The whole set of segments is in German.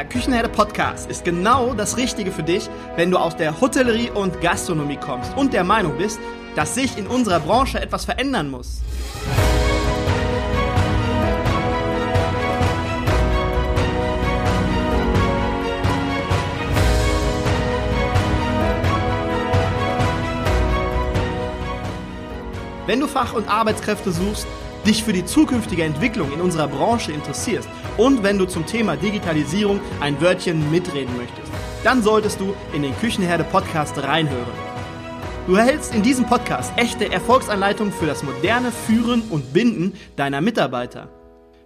Der Küchenherde Podcast ist genau das Richtige für dich, wenn du aus der Hotellerie und Gastronomie kommst und der Meinung bist, dass sich in unserer Branche etwas verändern muss. Wenn du Fach- und Arbeitskräfte suchst, dich für die zukünftige Entwicklung in unserer Branche interessierst und wenn du zum Thema Digitalisierung ein Wörtchen mitreden möchtest, dann solltest du in den Küchenherde Podcast reinhören. Du erhältst in diesem Podcast echte Erfolgsanleitungen für das moderne Führen und Binden deiner Mitarbeiter.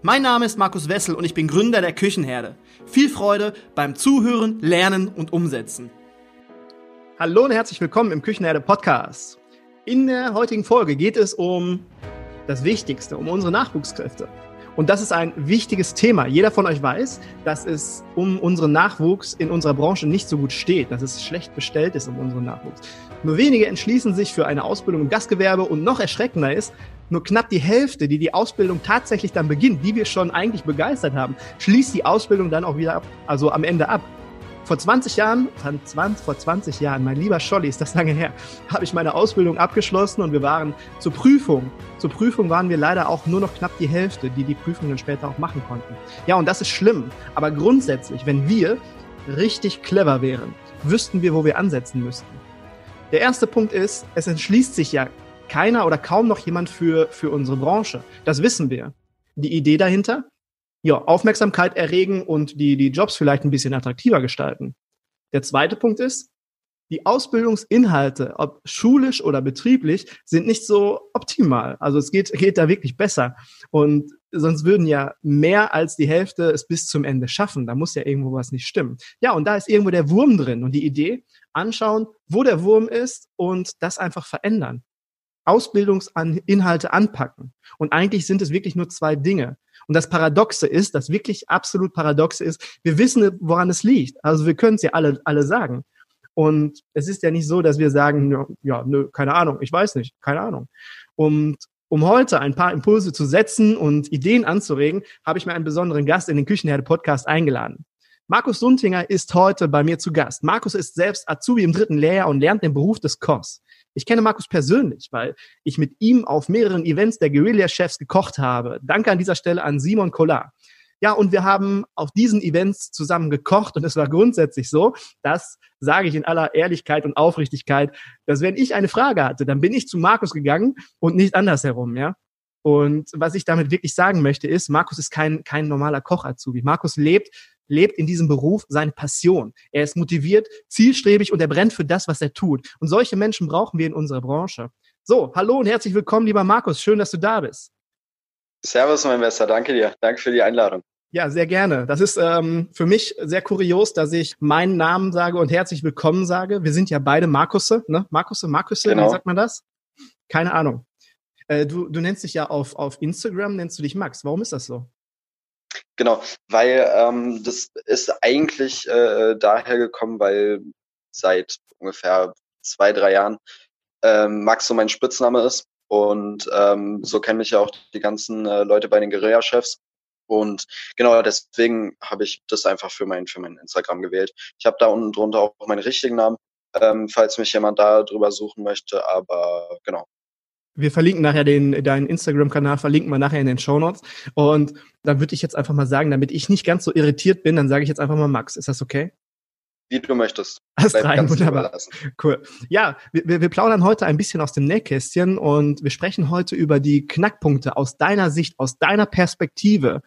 Mein Name ist Markus Wessel und ich bin Gründer der Küchenherde. Viel Freude beim Zuhören, Lernen und Umsetzen. Hallo und herzlich willkommen im Küchenherde Podcast. In der heutigen Folge geht es um das Wichtigste, um unsere Nachwuchskräfte. Und das ist ein wichtiges Thema. Jeder von euch weiß, dass es um unseren Nachwuchs in unserer Branche nicht so gut steht, dass es schlecht bestellt ist um unseren Nachwuchs. Nur wenige entschließen sich für eine Ausbildung im Gastgewerbe und noch erschreckender ist, nur knapp die Hälfte, die die Ausbildung tatsächlich dann beginnt, die wir schon eigentlich begeistert haben, schließt die Ausbildung dann auch wieder ab, also am Ende ab. Vor 20 Jahren, vor 20 Jahren, mein lieber Scholli, ist das lange her, habe ich meine Ausbildung abgeschlossen und wir waren zur Prüfung. Zur Prüfung waren wir leider auch nur noch knapp die Hälfte, die die Prüfung dann später auch machen konnten. Ja, und das ist schlimm. Aber grundsätzlich, wenn wir richtig clever wären, wüssten wir, wo wir ansetzen müssten. Der erste Punkt ist, es entschließt sich ja keiner oder kaum noch jemand für, für unsere Branche. Das wissen wir. Die Idee dahinter, ja, Aufmerksamkeit erregen und die, die Jobs vielleicht ein bisschen attraktiver gestalten. Der zweite Punkt ist, die Ausbildungsinhalte, ob schulisch oder betrieblich, sind nicht so optimal. Also es geht, geht da wirklich besser. Und sonst würden ja mehr als die Hälfte es bis zum Ende schaffen. Da muss ja irgendwo was nicht stimmen. Ja, und da ist irgendwo der Wurm drin. Und die Idee, anschauen, wo der Wurm ist und das einfach verändern. Ausbildungsinhalte anpacken. Und eigentlich sind es wirklich nur zwei Dinge. Und das Paradoxe ist, das wirklich absolut Paradoxe ist, wir wissen, woran es liegt. Also wir können es ja alle, alle sagen. Und es ist ja nicht so, dass wir sagen, ja, nö, keine Ahnung, ich weiß nicht, keine Ahnung. Und um heute ein paar Impulse zu setzen und Ideen anzuregen, habe ich mir einen besonderen Gast in den Küchenherde Podcast eingeladen. Markus Suntinger ist heute bei mir zu Gast. Markus ist selbst Azubi im dritten Lehrjahr und lernt den Beruf des Kochs. Ich kenne Markus persönlich, weil ich mit ihm auf mehreren Events der Guerilla-Chefs gekocht habe. Danke an dieser Stelle an Simon Collar. Ja, und wir haben auf diesen Events zusammen gekocht und es war grundsätzlich so, das sage ich in aller Ehrlichkeit und Aufrichtigkeit, dass wenn ich eine Frage hatte, dann bin ich zu Markus gegangen und nicht andersherum, ja. Und was ich damit wirklich sagen möchte ist, Markus ist kein, kein normaler Koch-Azubi. Markus lebt lebt in diesem Beruf seine Passion. Er ist motiviert, zielstrebig und er brennt für das, was er tut. Und solche Menschen brauchen wir in unserer Branche. So, hallo und herzlich willkommen, lieber Markus. Schön, dass du da bist. Servus, mein Bester. Danke dir. Danke für die Einladung. Ja, sehr gerne. Das ist ähm, für mich sehr kurios, dass ich meinen Namen sage und herzlich willkommen sage. Wir sind ja beide Markusse, ne? Markusse, Markusse, genau. wie sagt man das? Keine Ahnung. Äh, du, du nennst dich ja auf, auf Instagram, nennst du dich Max. Warum ist das so? Genau, weil ähm, das ist eigentlich äh, daher gekommen, weil seit ungefähr zwei, drei Jahren ähm, Max so mein Spitzname ist. Und ähm, so kennen mich ja auch die ganzen äh, Leute bei den Guerilla-Chefs. Und genau deswegen habe ich das einfach für mein, für mein Instagram gewählt. Ich habe da unten drunter auch meinen richtigen Namen, ähm, falls mich jemand da drüber suchen möchte. Aber genau, wir verlinken nachher den, deinen Instagram-Kanal, verlinken wir nachher in den Show Notes. Und dann würde ich jetzt einfach mal sagen, damit ich nicht ganz so irritiert bin, dann sage ich jetzt einfach mal Max. Ist das okay? Wie du möchtest. Alles rein, wunderbar. Cool. Ja, wir, wir plaudern heute ein bisschen aus dem Nähkästchen und wir sprechen heute über die Knackpunkte aus deiner Sicht, aus deiner Perspektive.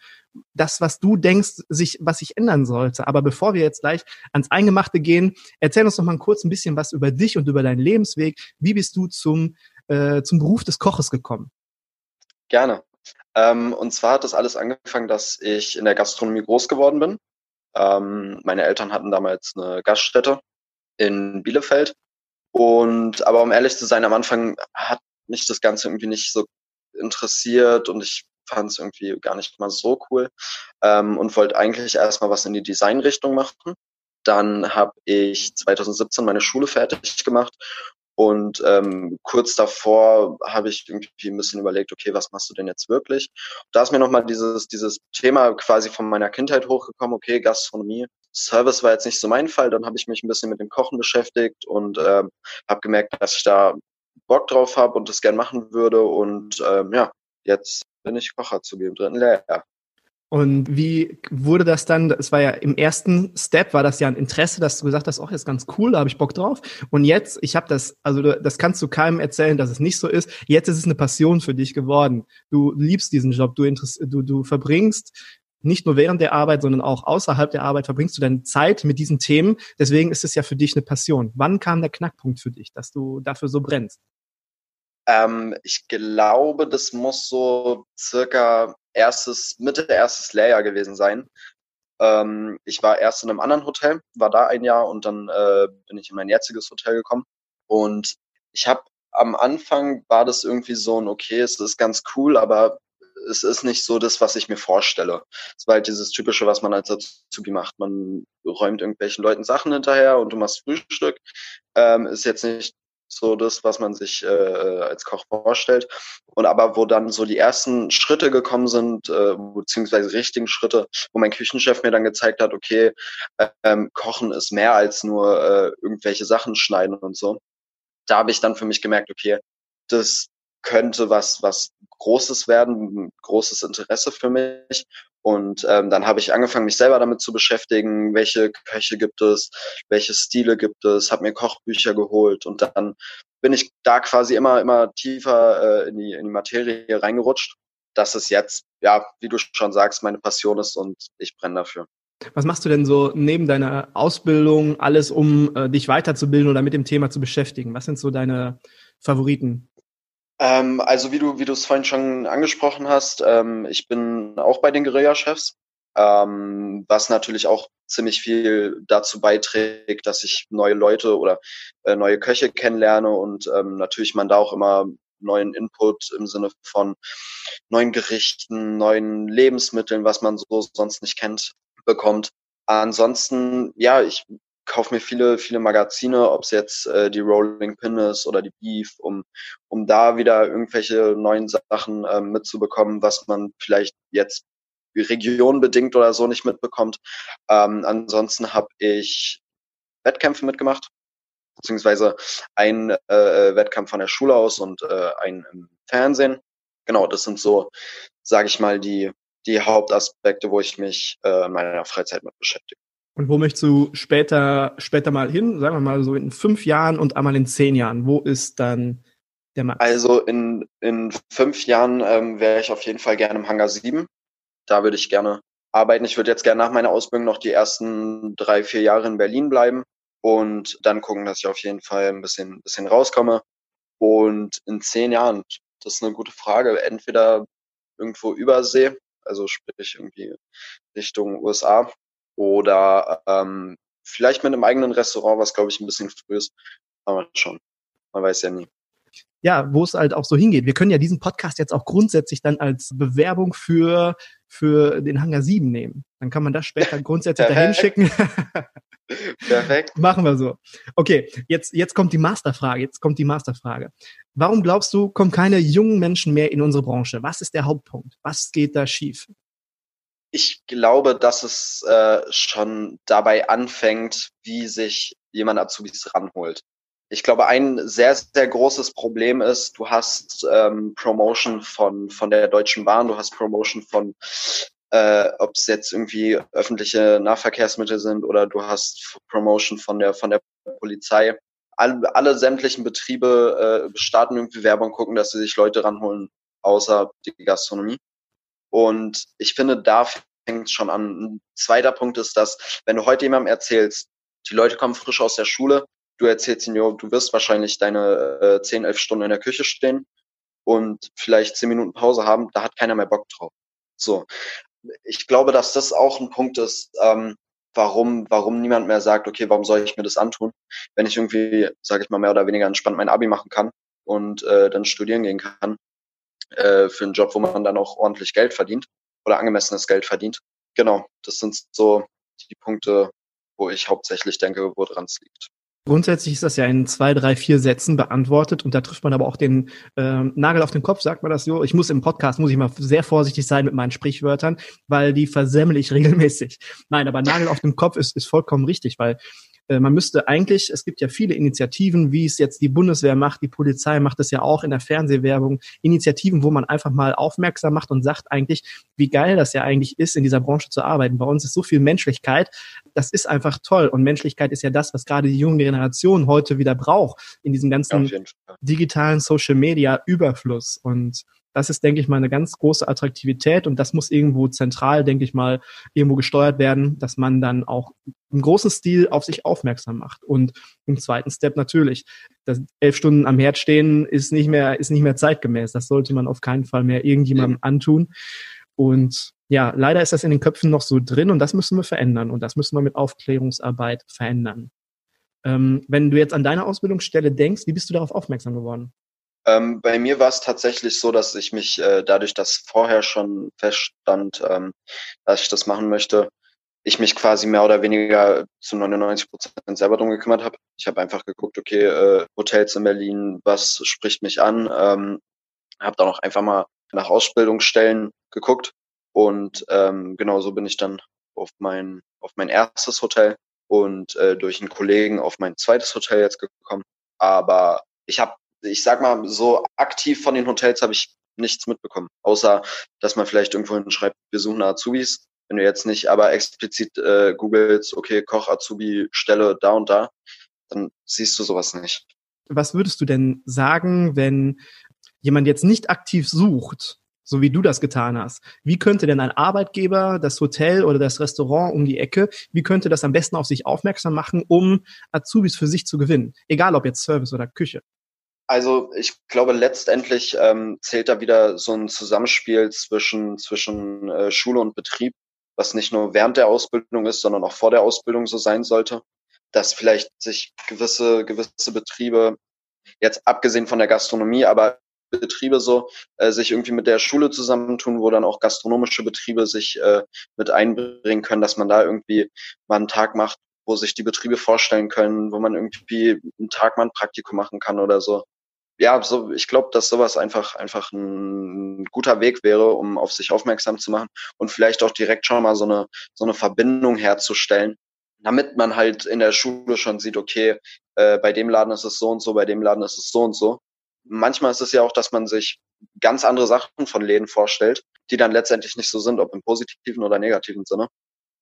Das, was du denkst, sich, was sich ändern sollte. Aber bevor wir jetzt gleich ans Eingemachte gehen, erzähl uns noch mal kurz ein bisschen was über dich und über deinen Lebensweg. Wie bist du zum äh, zum Beruf des Koches gekommen? Gerne. Ähm, und zwar hat das alles angefangen, dass ich in der Gastronomie groß geworden bin. Ähm, meine Eltern hatten damals eine Gaststätte in Bielefeld. Und aber um ehrlich zu sein, am Anfang hat mich das Ganze irgendwie nicht so interessiert und ich fand es irgendwie gar nicht mal so cool ähm, und wollte eigentlich erstmal was in die Designrichtung machen. Dann habe ich 2017 meine Schule fertig gemacht und ähm, kurz davor habe ich irgendwie ein bisschen überlegt, okay, was machst du denn jetzt wirklich? Da ist mir nochmal dieses, dieses Thema quasi von meiner Kindheit hochgekommen, okay, Gastronomie, Service war jetzt nicht so mein Fall. Dann habe ich mich ein bisschen mit dem Kochen beschäftigt und ähm, habe gemerkt, dass ich da Bock drauf habe und das gern machen würde. Und ähm, ja, jetzt bin ich Kocher zu dem dritten Lehrjahr. Und wie wurde das dann? Es war ja im ersten Step war das ja ein Interesse, dass du gesagt hast, oh, ist ganz cool, da habe ich Bock drauf. Und jetzt, ich habe das, also das kannst du keinem erzählen, dass es nicht so ist. Jetzt ist es eine Passion für dich geworden. Du liebst diesen Job, du du du verbringst nicht nur während der Arbeit, sondern auch außerhalb der Arbeit verbringst du deine Zeit mit diesen Themen. Deswegen ist es ja für dich eine Passion. Wann kam der Knackpunkt für dich, dass du dafür so brennst? Ähm, ich glaube, das muss so circa erstes, Mitte erstes Lehrjahr gewesen sein. Ähm, ich war erst in einem anderen Hotel, war da ein Jahr und dann äh, bin ich in mein jetziges Hotel gekommen. Und ich habe am Anfang war das irgendwie so ein, okay, es ist ganz cool, aber es ist nicht so das, was ich mir vorstelle. Es war halt dieses typische, was man als Azubi macht. Man räumt irgendwelchen Leuten Sachen hinterher und du machst Frühstück. Ähm, ist jetzt nicht so das, was man sich äh, als Koch vorstellt. Und aber wo dann so die ersten Schritte gekommen sind, äh, beziehungsweise richtigen Schritte, wo mein Küchenchef mir dann gezeigt hat, okay, ähm, Kochen ist mehr als nur äh, irgendwelche Sachen schneiden und so. Da habe ich dann für mich gemerkt, okay, das könnte was, was Großes werden, großes Interesse für mich. Und ähm, dann habe ich angefangen, mich selber damit zu beschäftigen, welche Köche gibt es, welche Stile gibt es, habe mir Kochbücher geholt und dann bin ich da quasi immer, immer tiefer äh, in, die, in die Materie reingerutscht, dass es jetzt, ja, wie du schon sagst, meine Passion ist und ich brenne dafür. Was machst du denn so neben deiner Ausbildung alles, um äh, dich weiterzubilden oder mit dem Thema zu beschäftigen? Was sind so deine Favoriten? Ähm, also wie du, wie du es vorhin schon angesprochen hast, ähm, ich bin auch bei den Guerilla-Chefs, ähm, was natürlich auch ziemlich viel dazu beiträgt, dass ich neue Leute oder äh, neue Köche kennenlerne und ähm, natürlich man da auch immer neuen Input im Sinne von neuen Gerichten, neuen Lebensmitteln, was man so sonst nicht kennt, bekommt. Ansonsten, ja, ich kaufe mir viele, viele Magazine, ob es jetzt äh, die Rolling Pin ist oder die Beef, um, um da wieder irgendwelche neuen Sachen äh, mitzubekommen, was man vielleicht jetzt regionbedingt oder so nicht mitbekommt. Ähm, ansonsten habe ich Wettkämpfe mitgemacht, beziehungsweise ein äh, Wettkampf von der Schule aus und äh, ein im Fernsehen. Genau, das sind so, sage ich mal, die, die Hauptaspekte, wo ich mich äh, in meiner Freizeit mit beschäftige. Und wo möchtest du später, später mal hin? Sagen wir mal so in fünf Jahren und einmal in zehn Jahren. Wo ist dann der Max? Also in, in fünf Jahren ähm, wäre ich auf jeden Fall gerne im Hangar 7. Da würde ich gerne arbeiten. Ich würde jetzt gerne nach meiner Ausbildung noch die ersten drei, vier Jahre in Berlin bleiben und dann gucken, dass ich auf jeden Fall ein bisschen, bisschen rauskomme. Und in zehn Jahren, das ist eine gute Frage, entweder irgendwo übersee, also sprich irgendwie Richtung USA oder ähm, vielleicht mit einem eigenen Restaurant, was glaube ich ein bisschen früh ist. Aber schon. Man weiß ja nie. Ja, wo es halt auch so hingeht. Wir können ja diesen Podcast jetzt auch grundsätzlich dann als Bewerbung für, für den Hangar 7 nehmen. Dann kann man das später grundsätzlich dahin schicken. Perfekt. Machen wir so. Okay, jetzt, jetzt kommt die Masterfrage. Jetzt kommt die Masterfrage. Warum glaubst du, kommen keine jungen Menschen mehr in unsere Branche? Was ist der Hauptpunkt? Was geht da schief? Ich glaube, dass es äh, schon dabei anfängt, wie sich jemand Azubis ranholt. Ich glaube, ein sehr, sehr großes Problem ist, du hast ähm, Promotion von, von der Deutschen Bahn, du hast Promotion von, äh, ob es jetzt irgendwie öffentliche Nahverkehrsmittel sind oder du hast Promotion von der, von der Polizei. Alle, alle sämtlichen Betriebe äh, starten irgendwie Werbung, gucken, dass sie sich Leute ranholen, außer die Gastronomie. Und ich finde, da fängt schon an. Ein zweiter Punkt ist, dass, wenn du heute jemandem erzählst, die Leute kommen frisch aus der Schule, du erzählst ihnen, du wirst wahrscheinlich deine äh, 10, 11 Stunden in der Küche stehen und vielleicht 10 Minuten Pause haben, da hat keiner mehr Bock drauf. So. Ich glaube, dass das auch ein Punkt ist, ähm, warum, warum niemand mehr sagt, okay, warum soll ich mir das antun, wenn ich irgendwie, sage ich mal, mehr oder weniger entspannt mein Abi machen kann und äh, dann studieren gehen kann äh, für einen Job, wo man dann auch ordentlich Geld verdient oder angemessenes Geld verdient. Genau, das sind so die Punkte, wo ich hauptsächlich denke, woran es liegt. Grundsätzlich ist das ja in zwei, drei, vier Sätzen beantwortet und da trifft man aber auch den äh, Nagel auf den Kopf, sagt man das so. Ich muss im Podcast, muss ich mal sehr vorsichtig sein mit meinen Sprichwörtern, weil die versemmel ich regelmäßig. Nein, aber Nagel auf dem Kopf ist, ist vollkommen richtig, weil man müsste eigentlich, es gibt ja viele Initiativen, wie es jetzt die Bundeswehr macht, die Polizei macht es ja auch in der Fernsehwerbung, Initiativen, wo man einfach mal aufmerksam macht und sagt eigentlich, wie geil das ja eigentlich ist, in dieser Branche zu arbeiten. Bei uns ist so viel Menschlichkeit, das ist einfach toll. Und Menschlichkeit ist ja das, was gerade die junge Generation heute wieder braucht, in diesem ganzen digitalen Social Media Überfluss. Und das ist, denke ich mal, eine ganz große Attraktivität und das muss irgendwo zentral, denke ich mal, irgendwo gesteuert werden, dass man dann auch im großen Stil auf sich aufmerksam macht. Und im zweiten Step natürlich, das elf Stunden am Herd stehen ist nicht mehr, ist nicht mehr zeitgemäß. Das sollte man auf keinen Fall mehr irgendjemandem antun. Und ja, leider ist das in den Köpfen noch so drin und das müssen wir verändern und das müssen wir mit Aufklärungsarbeit verändern. Ähm, wenn du jetzt an deine Ausbildungsstelle denkst, wie bist du darauf aufmerksam geworden? Ähm, bei mir war es tatsächlich so, dass ich mich äh, dadurch, dass vorher schon feststand, ähm, dass ich das machen möchte, ich mich quasi mehr oder weniger zu 99 Prozent selber drum gekümmert habe. Ich habe einfach geguckt, okay, äh, Hotels in Berlin, was spricht mich an? Ähm, habe dann auch einfach mal nach Ausbildungsstellen geguckt und ähm, genau so bin ich dann auf mein auf mein erstes Hotel und äh, durch einen Kollegen auf mein zweites Hotel jetzt gekommen. Aber ich habe ich sag mal, so aktiv von den Hotels habe ich nichts mitbekommen. Außer, dass man vielleicht irgendwo hinschreibt, wir suchen Azubis. Wenn du jetzt nicht aber explizit äh, googelst, okay, Koch, Azubi, Stelle da und da, dann siehst du sowas nicht. Was würdest du denn sagen, wenn jemand jetzt nicht aktiv sucht, so wie du das getan hast. Wie könnte denn ein Arbeitgeber, das Hotel oder das Restaurant um die Ecke, wie könnte das am besten auf sich aufmerksam machen, um Azubis für sich zu gewinnen? Egal ob jetzt Service oder Küche. Also ich glaube, letztendlich ähm, zählt da wieder so ein Zusammenspiel zwischen, zwischen äh, Schule und Betrieb, was nicht nur während der Ausbildung ist, sondern auch vor der Ausbildung so sein sollte, dass vielleicht sich gewisse, gewisse Betriebe, jetzt abgesehen von der Gastronomie, aber Betriebe so äh, sich irgendwie mit der Schule zusammentun, wo dann auch gastronomische Betriebe sich äh, mit einbringen können, dass man da irgendwie mal einen Tag macht, wo sich die Betriebe vorstellen können, wo man irgendwie einen Tag mal ein Praktikum machen kann oder so ja, so, ich glaube, dass sowas einfach, einfach ein guter Weg wäre, um auf sich aufmerksam zu machen und vielleicht auch direkt schon mal so eine, so eine Verbindung herzustellen, damit man halt in der Schule schon sieht, okay, äh, bei dem Laden ist es so und so, bei dem Laden ist es so und so. Manchmal ist es ja auch, dass man sich ganz andere Sachen von Läden vorstellt, die dann letztendlich nicht so sind, ob im positiven oder negativen Sinne.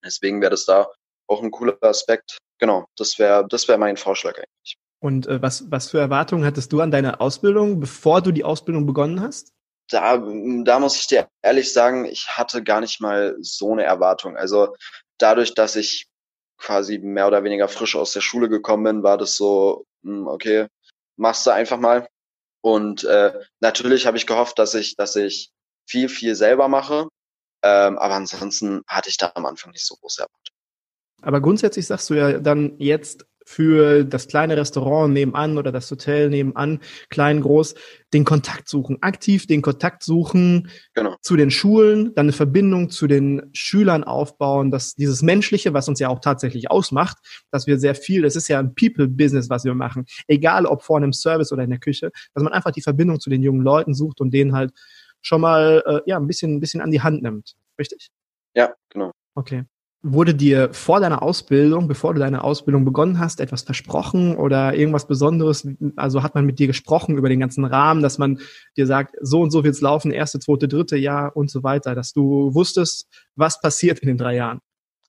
Deswegen wäre das da auch ein cooler Aspekt. Genau, das wäre das wäre mein Vorschlag eigentlich. Und äh, was, was für Erwartungen hattest du an deine Ausbildung, bevor du die Ausbildung begonnen hast? Da, da muss ich dir ehrlich sagen, ich hatte gar nicht mal so eine Erwartung. Also dadurch, dass ich quasi mehr oder weniger frisch aus der Schule gekommen bin, war das so, hm, okay, machst du einfach mal. Und äh, natürlich habe ich gehofft, dass ich, dass ich viel, viel selber mache. Ähm, aber ansonsten hatte ich da am Anfang nicht so große Erwartungen. Aber grundsätzlich sagst du ja dann jetzt, für das kleine Restaurant nebenan oder das Hotel nebenan, klein, groß, den Kontakt suchen, aktiv den Kontakt suchen genau. zu den Schulen, dann eine Verbindung zu den Schülern aufbauen, dass dieses Menschliche, was uns ja auch tatsächlich ausmacht, dass wir sehr viel, das ist ja ein People-Business, was wir machen, egal ob vor einem Service oder in der Küche, dass man einfach die Verbindung zu den jungen Leuten sucht und denen halt schon mal äh, ja ein bisschen, ein bisschen an die Hand nimmt. Richtig? Ja, genau. Okay. Wurde dir vor deiner Ausbildung, bevor du deine Ausbildung begonnen hast, etwas versprochen oder irgendwas Besonderes? Also hat man mit dir gesprochen über den ganzen Rahmen, dass man dir sagt, so und so wird's laufen, erste, zweite, dritte Jahr und so weiter, dass du wusstest, was passiert in den drei Jahren?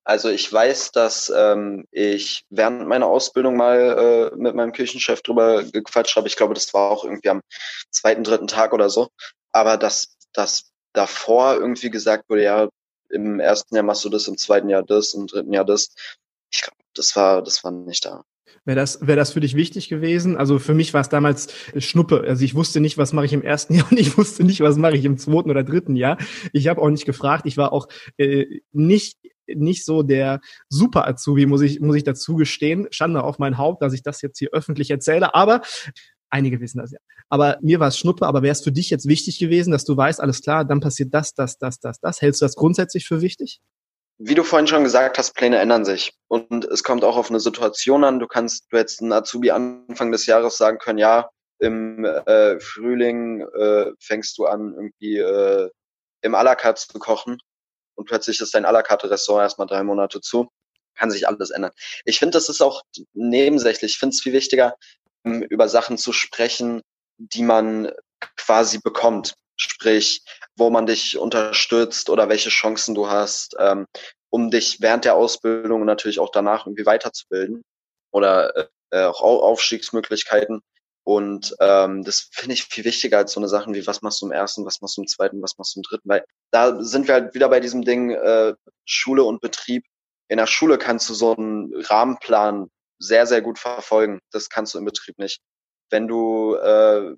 Also ich weiß, dass ähm, ich während meiner Ausbildung mal äh, mit meinem Küchenchef drüber gequatscht habe. Ich glaube, das war auch irgendwie am zweiten, dritten Tag oder so. Aber dass das davor irgendwie gesagt wurde, ja, im ersten Jahr machst du das, im zweiten Jahr das, im dritten Jahr das. Ich glaube, das war, das war nicht da. Wäre das, wäre das für dich wichtig gewesen? Also für mich war es damals Schnuppe. Also ich wusste nicht, was mache ich im ersten Jahr und ich wusste nicht, was mache ich im zweiten oder dritten Jahr. Ich habe auch nicht gefragt. Ich war auch äh, nicht nicht so der Super Azubi, muss ich muss ich dazu gestehen. Schande auf mein Haupt, dass ich das jetzt hier öffentlich erzähle. Aber Einige wissen das ja. Aber mir war es Schnuppe, aber wäre es für dich jetzt wichtig gewesen, dass du weißt, alles klar, dann passiert das, das, das, das, das. Hältst du das grundsätzlich für wichtig? wie du vorhin schon gesagt hast, Pläne ändern sich. Und es kommt auch auf eine Situation an. Du kannst, du hättest einen Azubi Anfang des Jahres sagen können, ja, im äh, Frühling äh, fängst du an, irgendwie äh, im carte zu kochen und plötzlich ist dein à la carte Restaurant erstmal drei Monate zu. Kann sich alles ändern. Ich finde, das ist auch nebensächlich. Ich finde es viel wichtiger, über Sachen zu sprechen, die man quasi bekommt. Sprich, wo man dich unterstützt oder welche Chancen du hast, ähm, um dich während der Ausbildung und natürlich auch danach irgendwie weiterzubilden oder äh, auch Aufstiegsmöglichkeiten. Und ähm, das finde ich viel wichtiger als so eine Sachen wie, was machst du im ersten, was machst du im zweiten, was machst du im dritten, weil da sind wir halt wieder bei diesem Ding äh, Schule und Betrieb. In der Schule kannst du so einen Rahmenplan sehr, sehr gut verfolgen. Das kannst du im Betrieb nicht. Wenn du äh,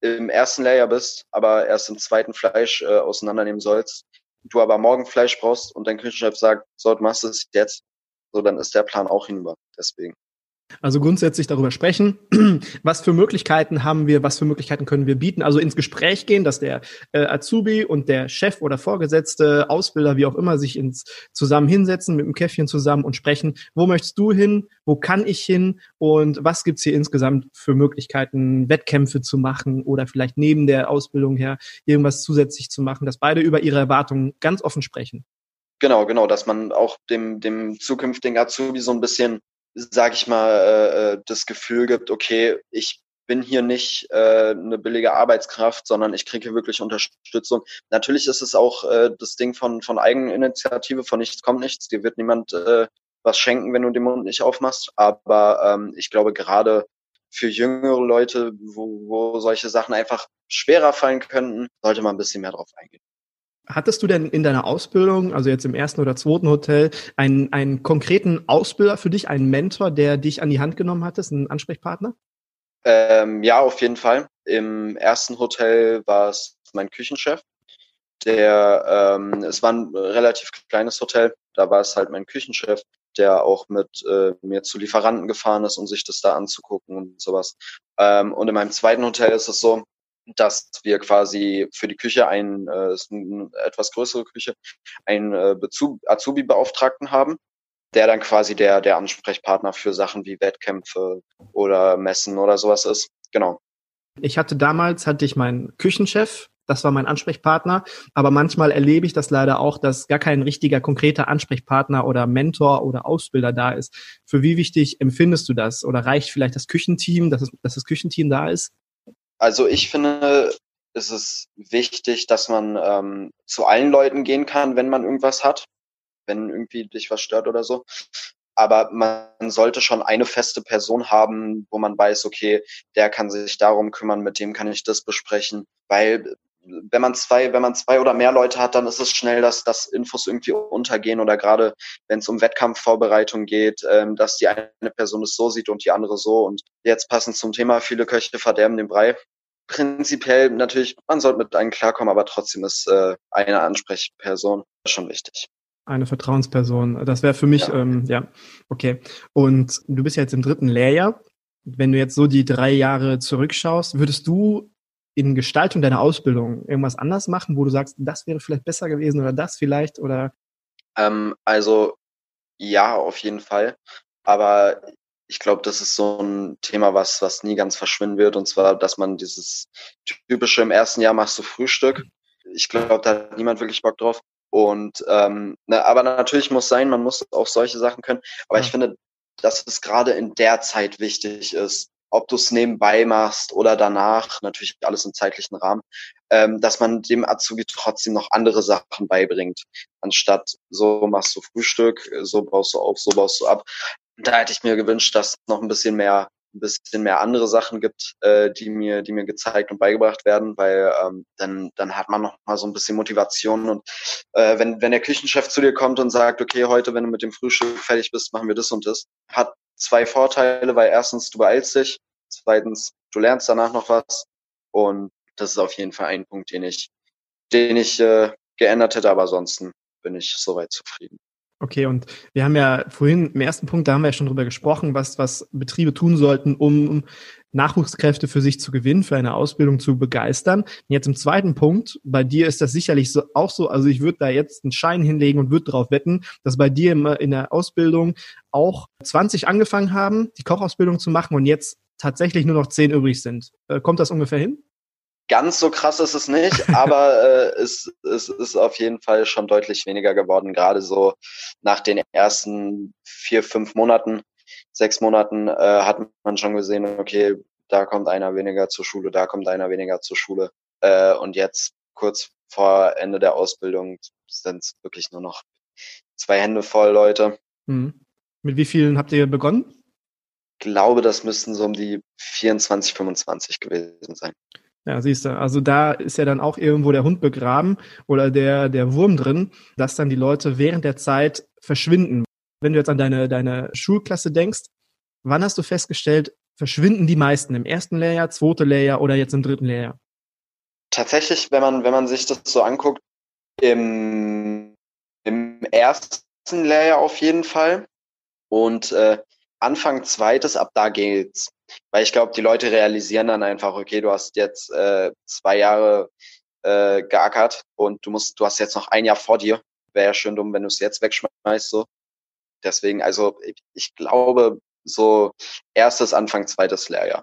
im ersten Layer bist, aber erst im zweiten Fleisch äh, auseinandernehmen sollst, du aber morgen Fleisch brauchst und dein Küchenchef sagt, so, du machst es jetzt, so, dann ist der Plan auch hinüber. Deswegen. Also grundsätzlich darüber sprechen, was für Möglichkeiten haben wir, was für Möglichkeiten können wir bieten. Also ins Gespräch gehen, dass der äh, Azubi und der Chef oder Vorgesetzte, Ausbilder, wie auch immer, sich ins zusammen hinsetzen, mit dem Käffchen zusammen und sprechen, wo möchtest du hin, wo kann ich hin? Und was gibt's hier insgesamt für Möglichkeiten, Wettkämpfe zu machen oder vielleicht neben der Ausbildung her irgendwas zusätzlich zu machen, dass beide über ihre Erwartungen ganz offen sprechen. Genau, genau, dass man auch dem, dem zukünftigen Azubi so ein bisschen sag ich mal, äh, äh, das Gefühl gibt, okay, ich bin hier nicht äh, eine billige Arbeitskraft, sondern ich kriege wirklich Unterstützung. Natürlich ist es auch äh, das Ding von, von Eigeninitiative, von nichts kommt nichts. Dir wird niemand äh, was schenken, wenn du den Mund nicht aufmachst. Aber ähm, ich glaube, gerade für jüngere Leute, wo, wo solche Sachen einfach schwerer fallen könnten, sollte man ein bisschen mehr drauf eingehen. Hattest du denn in deiner Ausbildung, also jetzt im ersten oder zweiten Hotel, einen, einen konkreten Ausbilder für dich, einen Mentor, der dich an die Hand genommen hattest, einen Ansprechpartner? Ähm, ja, auf jeden Fall. Im ersten Hotel war es mein Küchenchef. Der, ähm, es war ein relativ kleines Hotel, da war es halt mein Küchenchef, der auch mit äh, mir zu Lieferanten gefahren ist, um sich das da anzugucken und sowas. Ähm, und in meinem zweiten Hotel ist es so, dass wir quasi für die Küche ein, äh, eine etwas größere Küche, einen äh, Azubi-Beauftragten haben, der dann quasi der, der Ansprechpartner für Sachen wie Wettkämpfe oder Messen oder sowas ist. Genau. Ich hatte damals, hatte ich meinen Küchenchef, das war mein Ansprechpartner, aber manchmal erlebe ich das leider auch, dass gar kein richtiger, konkreter Ansprechpartner oder Mentor oder Ausbilder da ist. Für wie wichtig empfindest du das? Oder reicht vielleicht das Küchenteam, dass, es, dass das Küchenteam da ist? Also ich finde, es ist wichtig, dass man ähm, zu allen Leuten gehen kann, wenn man irgendwas hat, wenn irgendwie dich was stört oder so. Aber man sollte schon eine feste Person haben, wo man weiß, okay, der kann sich darum kümmern, mit dem kann ich das besprechen. Weil wenn man zwei, wenn man zwei oder mehr Leute hat, dann ist es schnell, dass, dass Infos irgendwie untergehen oder gerade wenn es um Wettkampfvorbereitung geht, ähm, dass die eine Person es so sieht und die andere so. Und jetzt passend zum Thema, viele Köche verderben den Brei. Prinzipiell natürlich, man sollte mit einem klarkommen, aber trotzdem ist äh, eine Ansprechperson schon wichtig. Eine Vertrauensperson. Das wäre für mich, ja. Ähm, ja, okay. Und du bist ja jetzt im dritten Lehrjahr. Wenn du jetzt so die drei Jahre zurückschaust, würdest du in Gestaltung deiner Ausbildung irgendwas anders machen, wo du sagst, das wäre vielleicht besser gewesen oder das vielleicht oder? Ähm, also ja, auf jeden Fall. Aber ich glaube, das ist so ein Thema, was, was nie ganz verschwinden wird. Und zwar, dass man dieses typische im ersten Jahr machst du Frühstück. Ich glaube, da hat niemand wirklich Bock drauf. Und ähm, ne, aber natürlich muss sein, man muss auch solche Sachen können. Aber ja. ich finde, dass es gerade in der Zeit wichtig ist, ob du es nebenbei machst oder danach, natürlich alles im zeitlichen Rahmen, ähm, dass man dem Azubi trotzdem noch andere Sachen beibringt, anstatt so machst du Frühstück, so baust du auf, so baust du ab. Da hätte ich mir gewünscht, dass noch ein bisschen mehr ein bisschen mehr andere Sachen gibt, äh, die mir, die mir gezeigt und beigebracht werden, weil ähm, dann, dann hat man noch mal so ein bisschen Motivation und äh, wenn, wenn der Küchenchef zu dir kommt und sagt, okay, heute, wenn du mit dem Frühstück fertig bist, machen wir das und das, hat zwei Vorteile, weil erstens du beeilst dich, zweitens du lernst danach noch was und das ist auf jeden Fall ein Punkt, den ich, den ich äh, geändert hätte, aber ansonsten bin ich soweit zufrieden. Okay, und wir haben ja vorhin im ersten Punkt, da haben wir ja schon drüber gesprochen, was, was Betriebe tun sollten, um Nachwuchskräfte für sich zu gewinnen, für eine Ausbildung zu begeistern. Und jetzt im zweiten Punkt, bei dir ist das sicherlich so, auch so, also ich würde da jetzt einen Schein hinlegen und würde darauf wetten, dass bei dir in der Ausbildung auch 20 angefangen haben, die Kochausbildung zu machen und jetzt tatsächlich nur noch 10 übrig sind. Äh, kommt das ungefähr hin? Ganz so krass ist es nicht, aber äh, es, es ist auf jeden Fall schon deutlich weniger geworden. Gerade so nach den ersten vier, fünf Monaten, sechs Monaten äh, hat man schon gesehen, okay, da kommt einer weniger zur Schule, da kommt einer weniger zur Schule. Äh, und jetzt kurz vor Ende der Ausbildung sind es wirklich nur noch zwei Hände voll Leute. Mhm. Mit wie vielen habt ihr begonnen? Ich glaube, das müssten so um die 24, 25 gewesen sein. Ja, siehst du, also da ist ja dann auch irgendwo der Hund begraben oder der, der Wurm drin, dass dann die Leute während der Zeit verschwinden. Wenn du jetzt an deine, deine Schulklasse denkst, wann hast du festgestellt, verschwinden die meisten im ersten Lehrjahr, zweite Lehrjahr oder jetzt im dritten Lehrjahr? Tatsächlich, wenn man, wenn man sich das so anguckt, im, im ersten Lehrjahr auf jeden Fall. Und äh, Anfang zweites, ab da geht's. Weil ich glaube, die Leute realisieren dann einfach, okay, du hast jetzt äh, zwei Jahre äh, geackert und du musst, du hast jetzt noch ein Jahr vor dir. Wäre ja schön dumm, wenn du es jetzt wegschmeißt. So. Deswegen, also ich, ich glaube, so erstes, Anfang zweites Lehrjahr.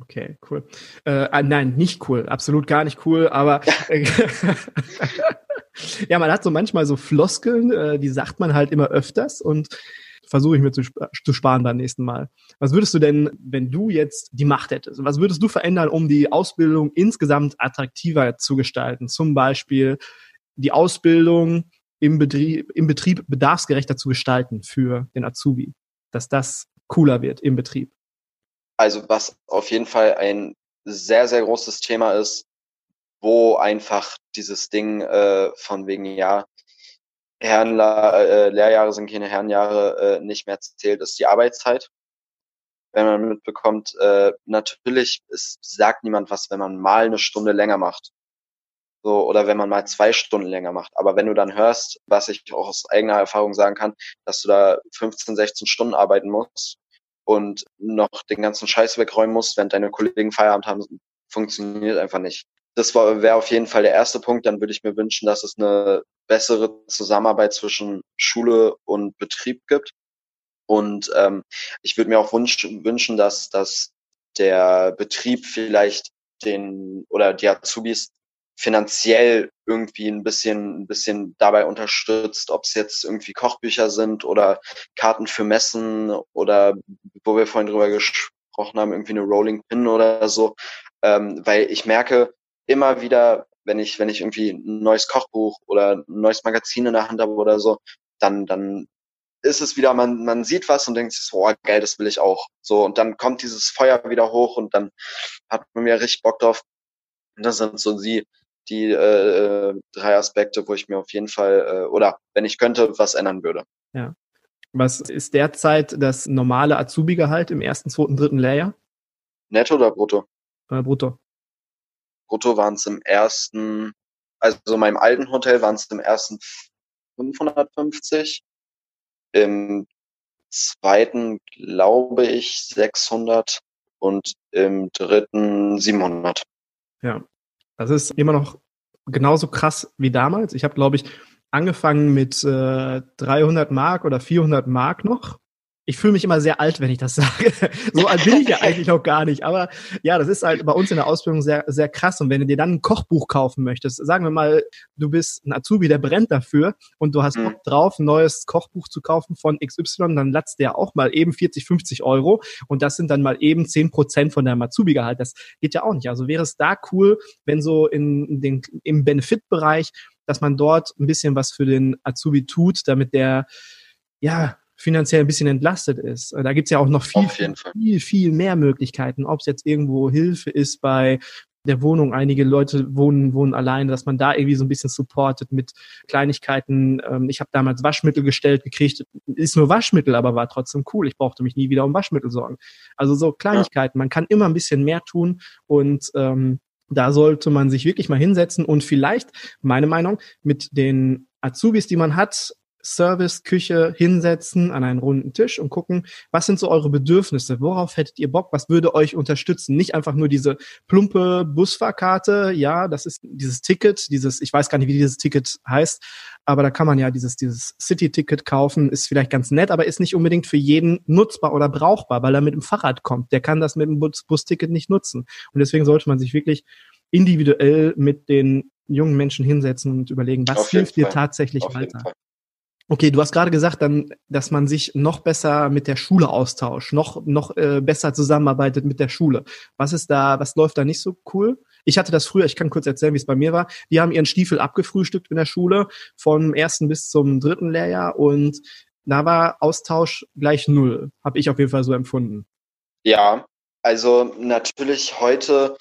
Okay, cool. Äh, ah, nein, nicht cool, absolut gar nicht cool, aber äh, ja, man hat so manchmal so Floskeln, äh, die sagt man halt immer öfters und versuche ich mir zu, zu sparen beim nächsten Mal. Was würdest du denn, wenn du jetzt die Macht hättest, was würdest du verändern, um die Ausbildung insgesamt attraktiver zu gestalten? Zum Beispiel die Ausbildung im Betrieb, im Betrieb bedarfsgerechter zu gestalten für den Azubi, dass das cooler wird im Betrieb. Also was auf jeden Fall ein sehr, sehr großes Thema ist, wo einfach dieses Ding äh, von wegen, ja, Herren, äh, Lehrjahre sind keine Herrenjahre äh, nicht mehr zählt, ist die Arbeitszeit. Wenn man mitbekommt, äh, natürlich es sagt niemand was, wenn man mal eine Stunde länger macht. So, oder wenn man mal zwei Stunden länger macht. Aber wenn du dann hörst, was ich auch aus eigener Erfahrung sagen kann, dass du da 15, 16 Stunden arbeiten musst und noch den ganzen Scheiß wegräumen musst, während deine Kollegen Feierabend haben, funktioniert einfach nicht das wäre auf jeden Fall der erste Punkt. Dann würde ich mir wünschen, dass es eine bessere Zusammenarbeit zwischen Schule und Betrieb gibt. Und ähm, ich würde mir auch wünsch, wünschen, dass, dass der Betrieb vielleicht den oder die Azubis finanziell irgendwie ein bisschen, ein bisschen dabei unterstützt, ob es jetzt irgendwie Kochbücher sind oder Karten für Messen oder wo wir vorhin drüber gesprochen haben, irgendwie eine Rolling Pin oder so. Ähm, weil ich merke, immer wieder, wenn ich, wenn ich irgendwie ein neues Kochbuch oder ein neues Magazin in der Hand habe oder so, dann, dann ist es wieder, man, man sieht was und denkt sich so, oh, geil, das will ich auch. So, und dann kommt dieses Feuer wieder hoch und dann hat man mir richtig Bock drauf. Und das sind so die, die äh, drei Aspekte, wo ich mir auf jeden Fall, äh, oder wenn ich könnte, was ändern würde. Ja. Was ist derzeit das normale Azubi-Gehalt im ersten, zweiten, dritten Lehrjahr? Netto oder brutto? Äh, brutto brutto waren es im ersten, also in meinem alten Hotel waren es im ersten 550, im zweiten glaube ich 600 und im dritten 700. Ja, das ist immer noch genauso krass wie damals. Ich habe, glaube ich, angefangen mit äh, 300 Mark oder 400 Mark noch ich fühle mich immer sehr alt, wenn ich das sage. so alt bin ich ja eigentlich noch gar nicht. Aber ja, das ist halt bei uns in der Ausbildung sehr, sehr krass. Und wenn du dir dann ein Kochbuch kaufen möchtest, sagen wir mal, du bist ein Azubi, der brennt dafür und du hast mhm. Bock drauf, ein neues Kochbuch zu kaufen von XY, dann latzt der auch mal eben 40, 50 Euro. Und das sind dann mal eben 10 Prozent von deinem Azubi-Gehalt. Das geht ja auch nicht. Also wäre es da cool, wenn so in den, im Benefit-Bereich, dass man dort ein bisschen was für den Azubi tut, damit der ja, finanziell ein bisschen entlastet ist. Da gibt's ja auch noch viel, viel, viel, viel mehr Möglichkeiten, ob es jetzt irgendwo Hilfe ist bei der Wohnung. Einige Leute wohnen, wohnen alleine, dass man da irgendwie so ein bisschen supportet mit Kleinigkeiten. Ähm, ich habe damals Waschmittel gestellt gekriegt. Ist nur Waschmittel, aber war trotzdem cool. Ich brauchte mich nie wieder um Waschmittel sorgen. Also so Kleinigkeiten. Man kann immer ein bisschen mehr tun und ähm, da sollte man sich wirklich mal hinsetzen und vielleicht, meine Meinung, mit den Azubis, die man hat, Service, Küche hinsetzen an einen runden Tisch und gucken, was sind so eure Bedürfnisse? Worauf hättet ihr Bock? Was würde euch unterstützen? Nicht einfach nur diese plumpe Busfahrkarte. Ja, das ist dieses Ticket, dieses, ich weiß gar nicht, wie dieses Ticket heißt, aber da kann man ja dieses, dieses City-Ticket kaufen, ist vielleicht ganz nett, aber ist nicht unbedingt für jeden nutzbar oder brauchbar, weil er mit dem Fahrrad kommt. Der kann das mit dem Bus Busticket nicht nutzen. Und deswegen sollte man sich wirklich individuell mit den jungen Menschen hinsetzen und überlegen, was hilft dir tatsächlich weiter. Okay, du hast gerade gesagt, dann, dass man sich noch besser mit der Schule austauscht, noch noch äh, besser zusammenarbeitet mit der Schule. Was ist da, was läuft da nicht so cool? Ich hatte das früher, ich kann kurz erzählen, wie es bei mir war. Die haben ihren Stiefel abgefrühstückt in der Schule vom ersten bis zum dritten Lehrjahr und da war Austausch gleich null, habe ich auf jeden Fall so empfunden. Ja, also natürlich heute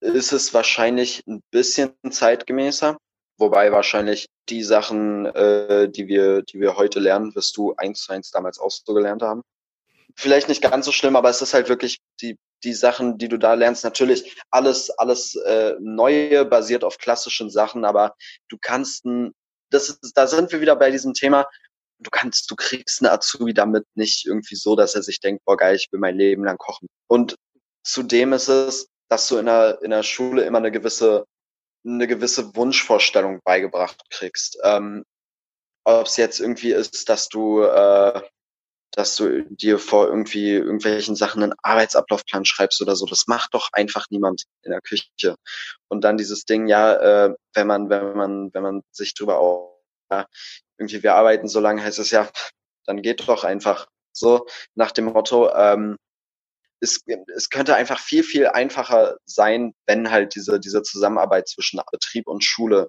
ist es wahrscheinlich ein bisschen zeitgemäßer. Wobei wahrscheinlich die Sachen, äh, die wir, die wir heute lernen, wirst du eins zu eins damals auch so gelernt haben. Vielleicht nicht ganz so schlimm, aber es ist halt wirklich die, die Sachen, die du da lernst. Natürlich alles, alles äh, Neue basiert auf klassischen Sachen, aber du kannst das ist, da sind wir wieder bei diesem Thema. Du kannst, du kriegst einen Azubi damit nicht irgendwie so, dass er sich denkt, boah geil, ich will mein Leben lang kochen. Und zudem ist es, dass du in der, in der Schule immer eine gewisse, eine gewisse Wunschvorstellung beigebracht kriegst. Ähm, Ob es jetzt irgendwie ist, dass du, äh, dass du dir vor irgendwie irgendwelchen Sachen einen Arbeitsablaufplan schreibst oder so, das macht doch einfach niemand in der Küche. Und dann dieses Ding, ja, äh, wenn man, wenn man, wenn man sich drüber auch, ja, irgendwie wir arbeiten so lange, heißt es ja, dann geht doch einfach so nach dem Motto, ähm, es, es könnte einfach viel, viel einfacher sein, wenn halt diese, diese Zusammenarbeit zwischen Betrieb und Schule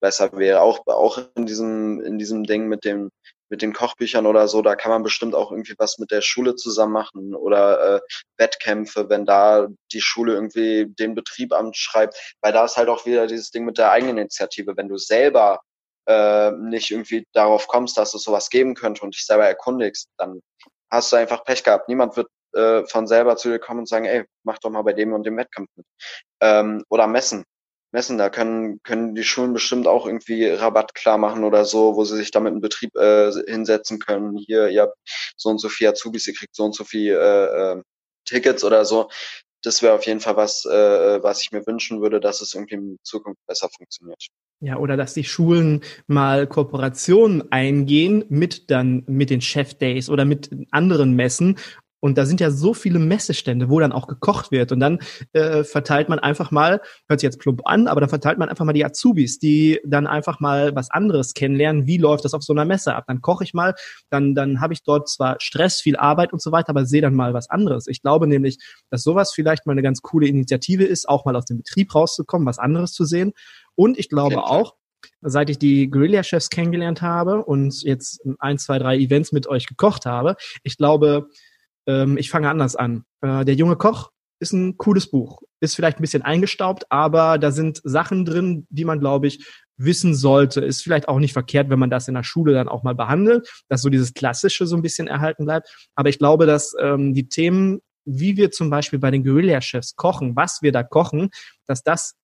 besser wäre. Auch, auch in diesem, in diesem Ding mit dem, mit den Kochbüchern oder so, da kann man bestimmt auch irgendwie was mit der Schule zusammen machen oder äh, Wettkämpfe, wenn da die Schule irgendwie den Betrieb anschreibt, weil da ist halt auch wieder dieses Ding mit der Eigeninitiative. Wenn du selber äh, nicht irgendwie darauf kommst, dass es sowas geben könnte und dich selber erkundigst, dann hast du einfach Pech gehabt. Niemand wird äh, von selber zu dir kommen und sagen, ey, mach doch mal bei dem und dem Wettkampf mit. Ähm, oder messen. Messen, da können, können die Schulen bestimmt auch irgendwie Rabatt klar machen oder so, wo sie sich damit in Betrieb äh, hinsetzen können. Hier, ihr habt so und so viel Azubis, ihr kriegt so und so viel äh, äh, Tickets oder so. Das wäre auf jeden Fall was, äh, was ich mir wünschen würde, dass es irgendwie in Zukunft besser funktioniert. Ja, oder dass die Schulen mal Kooperationen eingehen mit dann mit den Chef Days oder mit anderen Messen und da sind ja so viele Messestände, wo dann auch gekocht wird. Und dann äh, verteilt man einfach mal, hört sich jetzt plump an, aber dann verteilt man einfach mal die Azubis, die dann einfach mal was anderes kennenlernen. Wie läuft das auf so einer Messe ab? Dann koche ich mal, dann, dann habe ich dort zwar Stress, viel Arbeit und so weiter, aber sehe dann mal was anderes. Ich glaube nämlich, dass sowas vielleicht mal eine ganz coole Initiative ist, auch mal aus dem Betrieb rauszukommen, was anderes zu sehen. Und ich glaube auch, seit ich die Guerilla-Chefs kennengelernt habe und jetzt ein, zwei, drei Events mit euch gekocht habe, ich glaube, ähm, ich fange anders an. Äh, der junge Koch ist ein cooles Buch. Ist vielleicht ein bisschen eingestaubt, aber da sind Sachen drin, die man, glaube ich, wissen sollte. Ist vielleicht auch nicht verkehrt, wenn man das in der Schule dann auch mal behandelt, dass so dieses Klassische so ein bisschen erhalten bleibt. Aber ich glaube, dass ähm, die Themen, wie wir zum Beispiel bei den Guerilla-Chefs kochen, was wir da kochen, dass das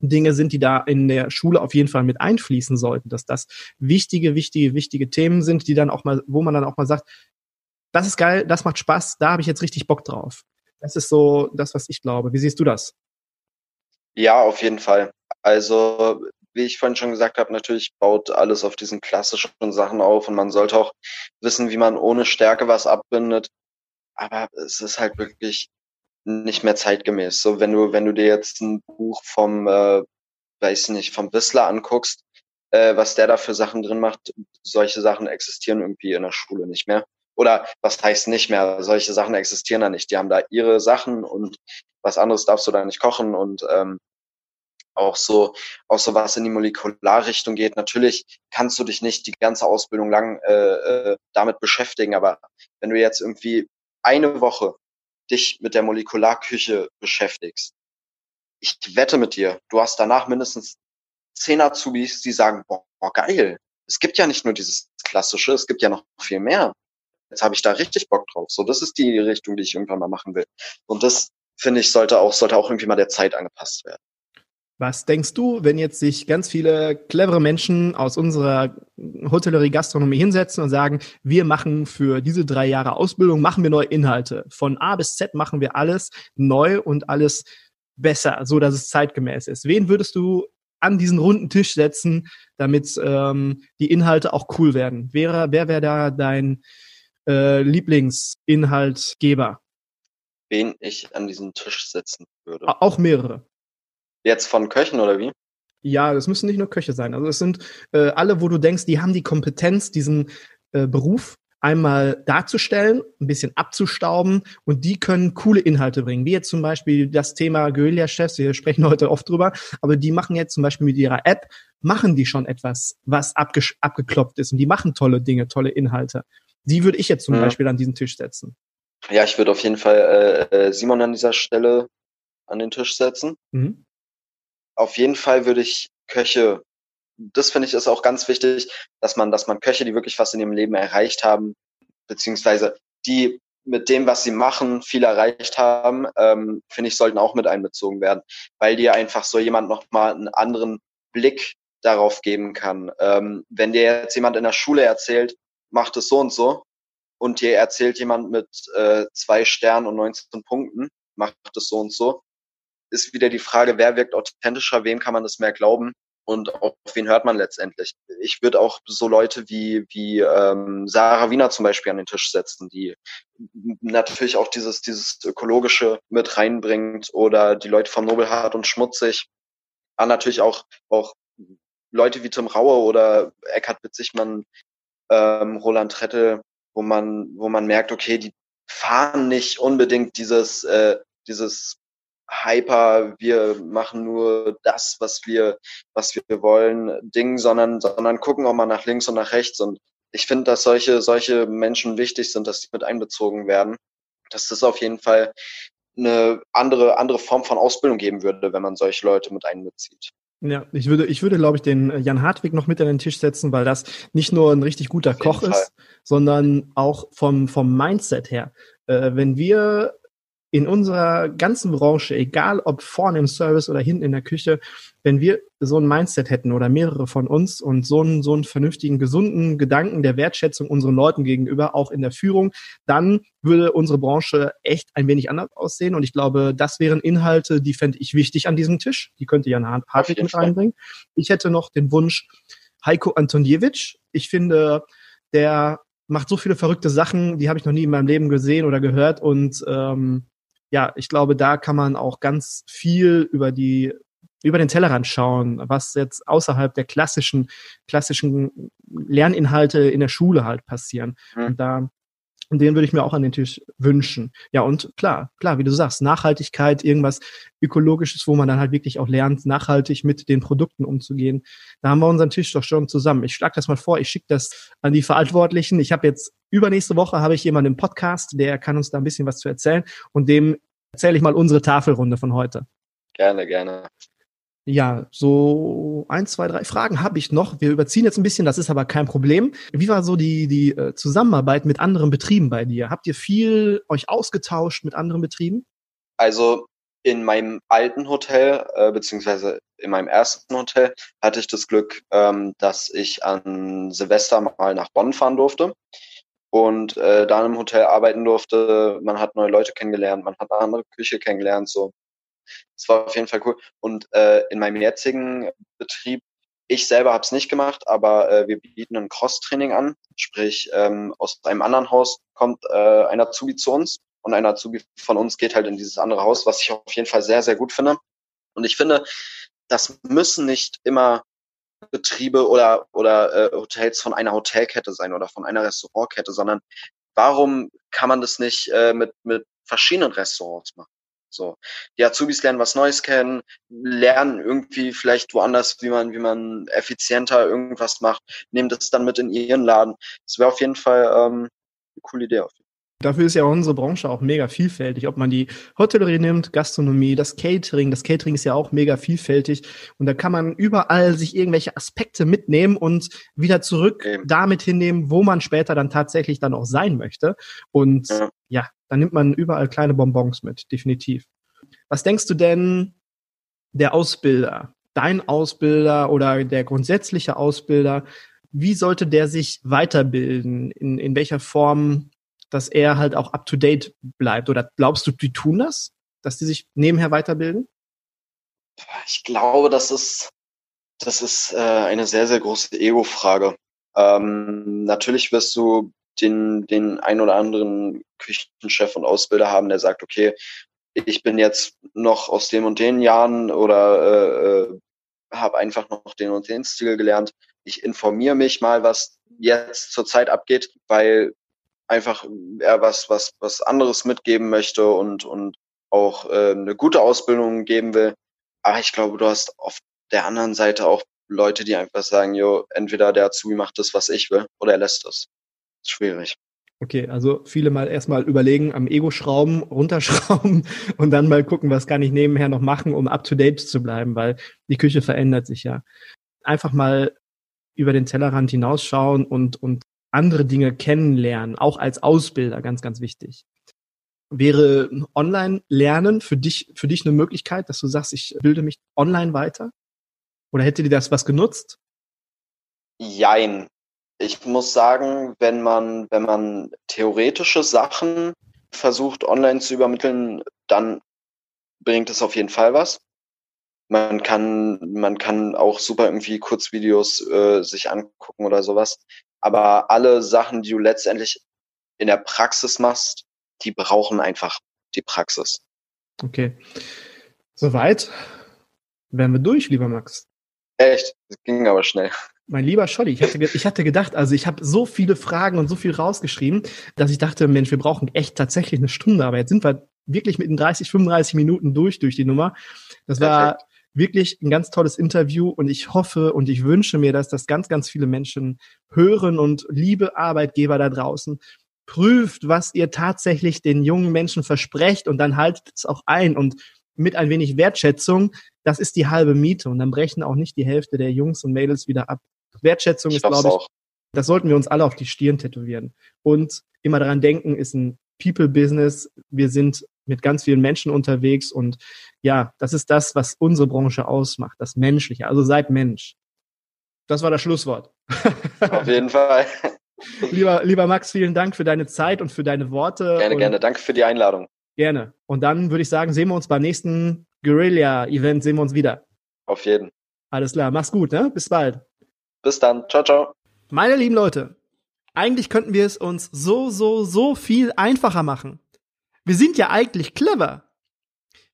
Dinge sind, die da in der Schule auf jeden Fall mit einfließen sollten, dass das wichtige, wichtige, wichtige Themen sind, die dann auch mal, wo man dann auch mal sagt, das ist geil, das macht Spaß, da habe ich jetzt richtig Bock drauf. Das ist so das, was ich glaube. Wie siehst du das? Ja, auf jeden Fall. Also, wie ich vorhin schon gesagt habe, natürlich baut alles auf diesen klassischen Sachen auf und man sollte auch wissen, wie man ohne Stärke was abbindet. Aber es ist halt wirklich nicht mehr zeitgemäß. So, wenn du, wenn du dir jetzt ein Buch vom, äh, weiß nicht, vom Whistler anguckst, äh, was der da für Sachen drin macht, solche Sachen existieren irgendwie in der Schule nicht mehr. Oder was heißt nicht mehr? Solche Sachen existieren da nicht. Die haben da ihre Sachen und was anderes darfst du da nicht kochen und ähm, auch so, auch so was in die Molekularrichtung geht. Natürlich kannst du dich nicht die ganze Ausbildung lang äh, äh, damit beschäftigen, aber wenn du jetzt irgendwie eine Woche dich mit der Molekularküche beschäftigst, ich wette mit dir, du hast danach mindestens zehn Azubis, die sagen, boah, geil, es gibt ja nicht nur dieses Klassische, es gibt ja noch viel mehr jetzt habe ich da richtig Bock drauf. So, das ist die Richtung, die ich irgendwann mal machen will. Und das, finde ich, sollte auch, sollte auch irgendwie mal der Zeit angepasst werden. Was denkst du, wenn jetzt sich ganz viele clevere Menschen aus unserer Hotellerie Gastronomie hinsetzen und sagen, wir machen für diese drei Jahre Ausbildung, machen wir neue Inhalte. Von A bis Z machen wir alles neu und alles besser, so dass es zeitgemäß ist. Wen würdest du an diesen runden Tisch setzen, damit ähm, die Inhalte auch cool werden? Wer, wer wäre da dein äh, Lieblingsinhaltgeber? Wen ich an diesen Tisch setzen würde. Auch mehrere. Jetzt von Köchen oder wie? Ja, das müssen nicht nur Köche sein. Also es sind äh, alle, wo du denkst, die haben die Kompetenz, diesen äh, Beruf einmal darzustellen, ein bisschen abzustauben und die können coole Inhalte bringen. Wie jetzt zum Beispiel das Thema Guerilla-Chefs, wir sprechen heute oft drüber, aber die machen jetzt zum Beispiel mit ihrer App, machen die schon etwas, was abgeklopft ist und die machen tolle Dinge, tolle Inhalte. Die würde ich jetzt zum mhm. Beispiel an diesen Tisch setzen. Ja, ich würde auf jeden Fall äh, äh Simon an dieser Stelle an den Tisch setzen. Mhm auf jeden Fall würde ich Köche, das finde ich ist auch ganz wichtig, dass man, dass man Köche, die wirklich was in ihrem Leben erreicht haben, beziehungsweise die mit dem, was sie machen, viel erreicht haben, ähm, finde ich, sollten auch mit einbezogen werden, weil dir einfach so jemand nochmal einen anderen Blick darauf geben kann. Ähm, wenn dir jetzt jemand in der Schule erzählt, macht es so und so, und dir erzählt jemand mit äh, zwei Sternen und 19 Punkten, macht es so und so, ist wieder die Frage, wer wirkt authentischer, wem kann man das mehr glauben und auf wen hört man letztendlich. Ich würde auch so Leute wie, wie ähm, Sarah Wiener zum Beispiel an den Tisch setzen, die natürlich auch dieses, dieses Ökologische mit reinbringt oder die Leute vom Nobelhart und Schmutzig. Aber natürlich auch, auch Leute wie Tim Raue oder Eckhard Witzigmann, ähm, Roland Trettel, wo man, wo man merkt, okay, die fahren nicht unbedingt dieses, äh, dieses hyper, wir machen nur das, was wir, was wir wollen, Ding, sondern, sondern gucken auch mal nach links und nach rechts. Und ich finde, dass solche, solche Menschen wichtig sind, dass die mit einbezogen werden. Dass das auf jeden Fall eine andere, andere Form von Ausbildung geben würde, wenn man solche Leute mit einbezieht. Ja, ich würde, ich würde, glaube ich, den Jan Hartwig noch mit an den Tisch setzen, weil das nicht nur ein richtig guter Koch Fall. ist, sondern auch vom, vom Mindset her. Äh, wenn wir in unserer ganzen Branche, egal ob vorne im Service oder hinten in der Küche, wenn wir so ein Mindset hätten oder mehrere von uns und so einen, so einen vernünftigen, gesunden Gedanken der Wertschätzung unseren Leuten gegenüber, auch in der Führung, dann würde unsere Branche echt ein wenig anders aussehen. Und ich glaube, das wären Inhalte, die fände ich wichtig an diesem Tisch. Die könnte Jan Hartwig mit reinbringen. Ich hätte noch den Wunsch, Heiko Antoniewicz. Ich finde, der macht so viele verrückte Sachen, die habe ich noch nie in meinem Leben gesehen oder gehört und ähm, ja, ich glaube, da kann man auch ganz viel über die über den Tellerrand schauen, was jetzt außerhalb der klassischen klassischen Lerninhalte in der Schule halt passieren. Mhm. Und da und den würde ich mir auch an den Tisch wünschen. Ja, und klar, klar, wie du sagst, Nachhaltigkeit, irgendwas Ökologisches, wo man dann halt wirklich auch lernt, nachhaltig mit den Produkten umzugehen. Da haben wir unseren Tisch doch schon zusammen. Ich schlage das mal vor, ich schicke das an die Verantwortlichen. Ich habe jetzt übernächste Woche habe ich jemanden im Podcast, der kann uns da ein bisschen was zu erzählen und dem erzähle ich mal unsere Tafelrunde von heute. Gerne, gerne. Ja, so ein, zwei, drei Fragen habe ich noch. Wir überziehen jetzt ein bisschen, das ist aber kein Problem. Wie war so die, die äh, Zusammenarbeit mit anderen Betrieben bei dir? Habt ihr viel euch ausgetauscht mit anderen Betrieben? Also in meinem alten Hotel, äh, beziehungsweise in meinem ersten Hotel, hatte ich das Glück, ähm, dass ich an Silvester mal nach Bonn fahren durfte und äh, da im Hotel arbeiten durfte. Man hat neue Leute kennengelernt, man hat eine andere Küche kennengelernt, so das war auf jeden Fall cool. Und äh, in meinem jetzigen Betrieb, ich selber habe es nicht gemacht, aber äh, wir bieten ein Cross-Training an. Sprich, ähm, aus einem anderen Haus kommt äh, ein Azubi zu uns und ein Azubi von uns geht halt in dieses andere Haus, was ich auf jeden Fall sehr, sehr gut finde. Und ich finde, das müssen nicht immer Betriebe oder, oder äh, Hotels von einer Hotelkette sein oder von einer Restaurantkette, sondern warum kann man das nicht äh, mit, mit verschiedenen Restaurants machen? So, die Azubis lernen was Neues kennen, lernen irgendwie vielleicht woanders, wie man, wie man effizienter irgendwas macht, nehmen das dann mit in ihren Laden. Das wäre auf jeden Fall ähm, eine coole Idee. Auf jeden Fall. Dafür ist ja unsere Branche auch mega vielfältig. Ob man die Hotellerie nimmt, Gastronomie, das Catering. Das Catering ist ja auch mega vielfältig. Und da kann man überall sich irgendwelche Aspekte mitnehmen und wieder zurück okay. damit hinnehmen, wo man später dann tatsächlich dann auch sein möchte. Und ja, ja dann nimmt man überall kleine Bonbons mit, definitiv. Was denkst du denn, der Ausbilder, dein Ausbilder oder der grundsätzliche Ausbilder, wie sollte der sich weiterbilden? In, in welcher Form, dass er halt auch up to date bleibt? Oder glaubst du, die tun das? Dass die sich nebenher weiterbilden? Ich glaube, das ist, das ist äh, eine sehr, sehr große Ego-Frage. Ähm, natürlich wirst du den, den ein oder anderen Küchenchef und Ausbilder haben, der sagt, okay, ich bin jetzt noch aus den und den Jahren oder äh, äh habe einfach noch den und den Stil gelernt. Ich informiere mich mal, was jetzt zurzeit abgeht, weil einfach er was, was, was anderes mitgeben möchte und, und auch äh, eine gute Ausbildung geben will. Aber ich glaube, du hast auf der anderen Seite auch Leute, die einfach sagen, jo, entweder der Azubi macht das, was ich will, oder er lässt es. Schwierig. Okay, also viele mal erstmal überlegen, am Ego schrauben, runterschrauben und dann mal gucken, was kann ich nebenher noch machen, um up to date zu bleiben, weil die Küche verändert sich ja. Einfach mal über den Tellerrand hinausschauen und, und andere Dinge kennenlernen, auch als Ausbilder, ganz, ganz wichtig. Wäre Online-Lernen für dich, für dich eine Möglichkeit, dass du sagst, ich bilde mich online weiter? Oder hätte dir das was genutzt? Jein. Ich muss sagen, wenn man, wenn man theoretische Sachen versucht online zu übermitteln, dann bringt es auf jeden Fall was. Man kann, man kann auch super irgendwie Kurzvideos äh, sich angucken oder sowas. Aber alle Sachen, die du letztendlich in der Praxis machst, die brauchen einfach die Praxis. Okay. Soweit wären wir durch, lieber Max. Echt? Das ging aber schnell. Mein lieber Scholli, ich hatte, ich hatte gedacht, also ich habe so viele Fragen und so viel rausgeschrieben, dass ich dachte, Mensch, wir brauchen echt tatsächlich eine Stunde, aber jetzt sind wir wirklich mit den 30, 35 Minuten durch durch die Nummer. Das war Perfekt. Wirklich ein ganz tolles Interview und ich hoffe und ich wünsche mir, dass das ganz, ganz viele Menschen hören und liebe Arbeitgeber da draußen, prüft, was ihr tatsächlich den jungen Menschen versprecht und dann haltet es auch ein und mit ein wenig Wertschätzung, das ist die halbe Miete und dann brechen auch nicht die Hälfte der Jungs und Mädels wieder ab. Wertschätzung ich ist, glaube ich, auch. das sollten wir uns alle auf die Stirn tätowieren. Und immer daran denken, ist ein People-Business. Wir sind mit ganz vielen Menschen unterwegs und ja, das ist das, was unsere Branche ausmacht, das Menschliche. Also seid Mensch. Das war das Schlusswort. Auf jeden Fall. lieber, lieber Max, vielen Dank für deine Zeit und für deine Worte. Gerne, gerne. Danke für die Einladung. Gerne. Und dann würde ich sagen, sehen wir uns beim nächsten Guerilla-Event, sehen wir uns wieder. Auf jeden. Alles klar. Mach's gut, ne? Bis bald. Bis dann. Ciao, ciao. Meine lieben Leute, eigentlich könnten wir es uns so, so, so viel einfacher machen. Wir sind ja eigentlich clever.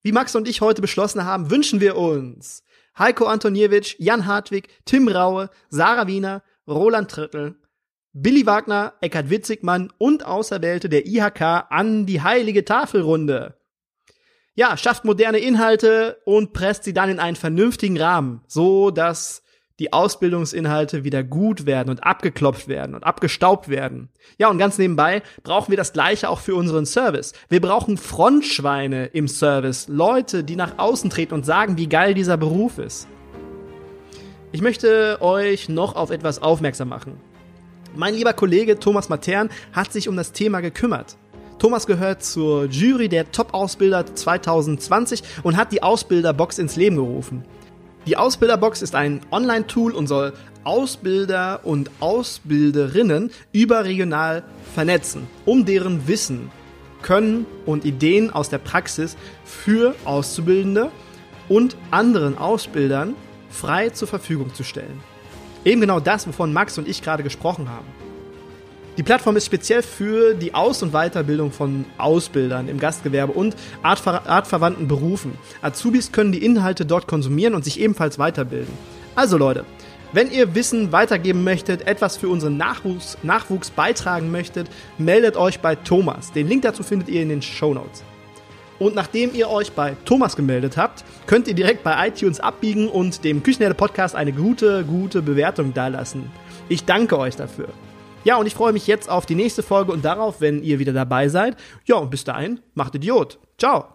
Wie Max und ich heute beschlossen haben, wünschen wir uns Heiko Antoniewicz, Jan Hartwig, Tim Raue, Sarah Wiener, Roland Trittel, Billy Wagner, Eckhard Witzigmann und Auserwählte der IHK an die heilige Tafelrunde. Ja, schafft moderne Inhalte und presst sie dann in einen vernünftigen Rahmen, so dass die Ausbildungsinhalte wieder gut werden und abgeklopft werden und abgestaubt werden. Ja, und ganz nebenbei brauchen wir das Gleiche auch für unseren Service. Wir brauchen Frontschweine im Service, Leute, die nach außen treten und sagen, wie geil dieser Beruf ist. Ich möchte euch noch auf etwas aufmerksam machen. Mein lieber Kollege Thomas Matern hat sich um das Thema gekümmert. Thomas gehört zur Jury der Top-Ausbilder 2020 und hat die Ausbilderbox ins Leben gerufen. Die Ausbilderbox ist ein Online-Tool und soll Ausbilder und Ausbilderinnen überregional vernetzen, um deren Wissen, Können und Ideen aus der Praxis für Auszubildende und anderen Ausbildern frei zur Verfügung zu stellen. Eben genau das, wovon Max und ich gerade gesprochen haben. Die Plattform ist speziell für die Aus- und Weiterbildung von Ausbildern im Gastgewerbe und artver artverwandten Berufen. Azubis können die Inhalte dort konsumieren und sich ebenfalls weiterbilden. Also Leute, wenn ihr Wissen weitergeben möchtet, etwas für unseren Nachwuchs, Nachwuchs beitragen möchtet, meldet euch bei Thomas. Den Link dazu findet ihr in den Show Notes. Und nachdem ihr euch bei Thomas gemeldet habt, könnt ihr direkt bei iTunes abbiegen und dem Küchenherde Podcast eine gute, gute Bewertung dalassen. Ich danke euch dafür. Ja, und ich freue mich jetzt auf die nächste Folge und darauf, wenn ihr wieder dabei seid. Ja, und bis dahin, macht Idiot. Ciao.